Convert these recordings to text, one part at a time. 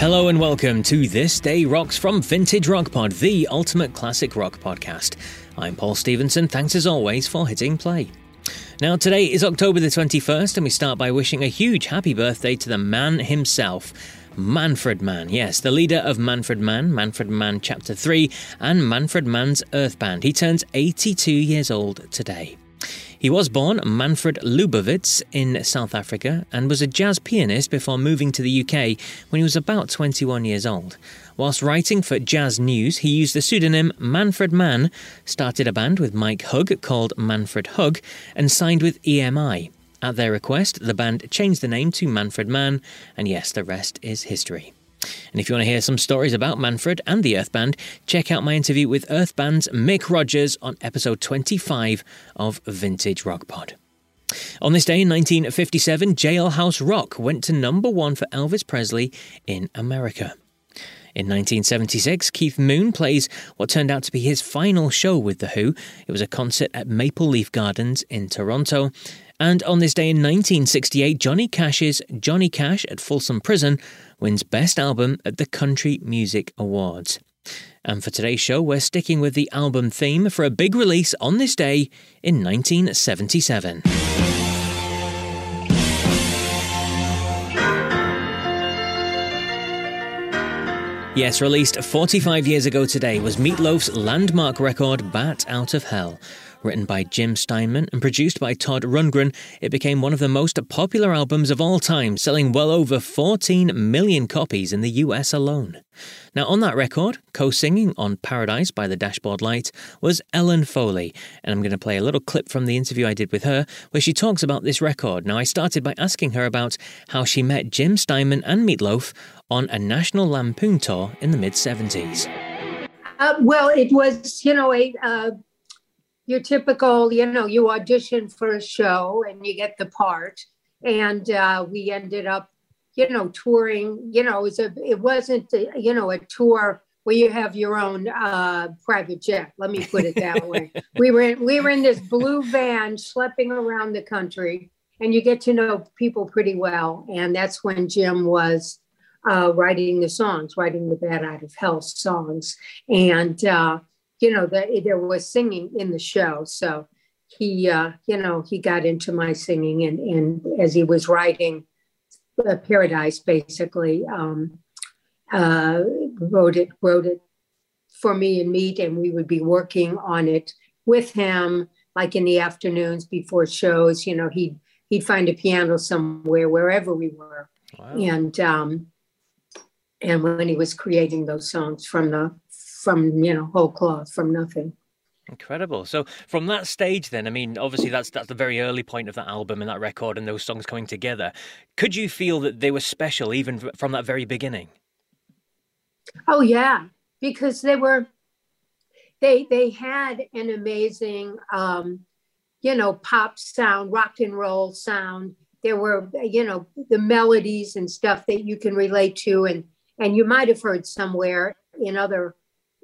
Hello and welcome to This Day Rocks from Vintage Rock Pod, the ultimate classic rock podcast. I'm Paul Stevenson. Thanks as always for hitting play. Now, today is October the 21st, and we start by wishing a huge happy birthday to the man himself. Manfred Mann, yes, the leader of Manfred Mann, Manfred Mann Chapter 3, and Manfred Mann's Earth Band. He turns 82 years old today. He was born Manfred Lubowitz in South Africa and was a jazz pianist before moving to the UK when he was about 21 years old. Whilst writing for Jazz News, he used the pseudonym Manfred Mann, started a band with Mike Hugg called Manfred Hugg, and signed with EMI. At their request, the band changed the name to Manfred Mann, and yes, the rest is history. And if you want to hear some stories about Manfred and the Earth Band, check out my interview with Earth Band's Mick Rogers on episode 25 of Vintage Rock Pod. On this day in 1957, Jailhouse Rock went to number one for Elvis Presley in America. In 1976, Keith Moon plays what turned out to be his final show with The Who. It was a concert at Maple Leaf Gardens in Toronto. And on this day in 1968, Johnny Cash's Johnny Cash at Folsom Prison wins Best Album at the Country Music Awards. And for today's show, we're sticking with the album theme for a big release on this day in 1977. Yes, released 45 years ago today was Meatloaf's landmark record Bat Out of Hell. Written by Jim Steinman and produced by Todd Rundgren, it became one of the most popular albums of all time, selling well over 14 million copies in the US alone. Now, on that record, co singing on Paradise by the Dashboard Light was Ellen Foley, and I'm going to play a little clip from the interview I did with her where she talks about this record. Now, I started by asking her about how she met Jim Steinman and Meatloaf on a National Lampoon tour in the mid 70s. Uh, well, it was, you know, a uh, your typical, you know, you audition for a show and you get the part. And uh, we ended up, you know, touring. You know, it was a, it wasn't, a, you know, a tour where you have your own uh, private jet. Let me put it that way. we were in, we were in this blue van schlepping around the country, and you get to know people pretty well. And that's when Jim was uh, writing the songs, writing the "Bat Out of Hell songs, and uh, you know, that there was singing in the show. So he, uh, you know, he got into my singing, and and as he was writing uh, Paradise, basically, um, uh, wrote it wrote it for me and Meat, and we would be working on it with him, like in the afternoons before shows. You know, he'd he'd find a piano somewhere wherever we were, wow. and um, and when he was creating those songs from the from you know whole cloth from nothing. Incredible. So from that stage then i mean obviously that's that's the very early point of that album and that record and those songs coming together. Could you feel that they were special even from that very beginning? Oh yeah. Because they were they they had an amazing um you know pop sound rock and roll sound. There were you know the melodies and stuff that you can relate to and and you might have heard somewhere in other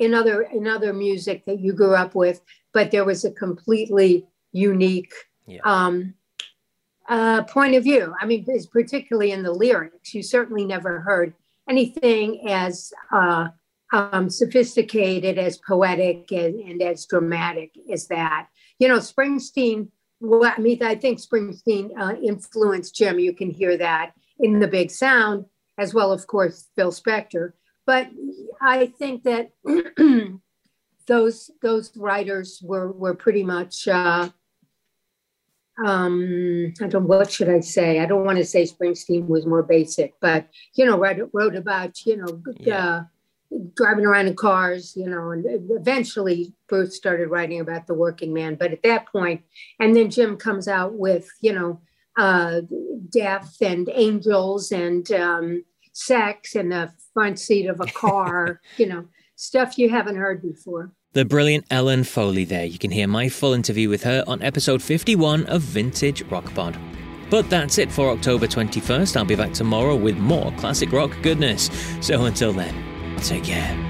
in other in other music that you grew up with, but there was a completely unique yeah. um, uh, point of view. I mean, particularly in the lyrics, you certainly never heard anything as uh, um, sophisticated, as poetic, and, and, as dramatic as that. You know, Springsteen. Well, I mean, I think Springsteen uh, influenced Jim. You can hear that in the Big Sound, as well, of course, Phil Spector. But I think that those those writers were were pretty much uh, um, I don't what should I say? I don't want to say Springsteen was more basic, but you know, wrote, wrote about you know yeah. uh, driving around in cars, you know, and eventually Bruce started writing about the working man. But at that point, and then Jim comes out with you know uh, death and angels and um, sex in the front seat of a car, you know, stuff you haven't heard before. The brilliant Ellen Foley there. You can hear my full interview with her on episode 51 of Vintage Rock Pod. But that's it for October 21st. I'll be back tomorrow with more classic rock goodness. So until then, take care.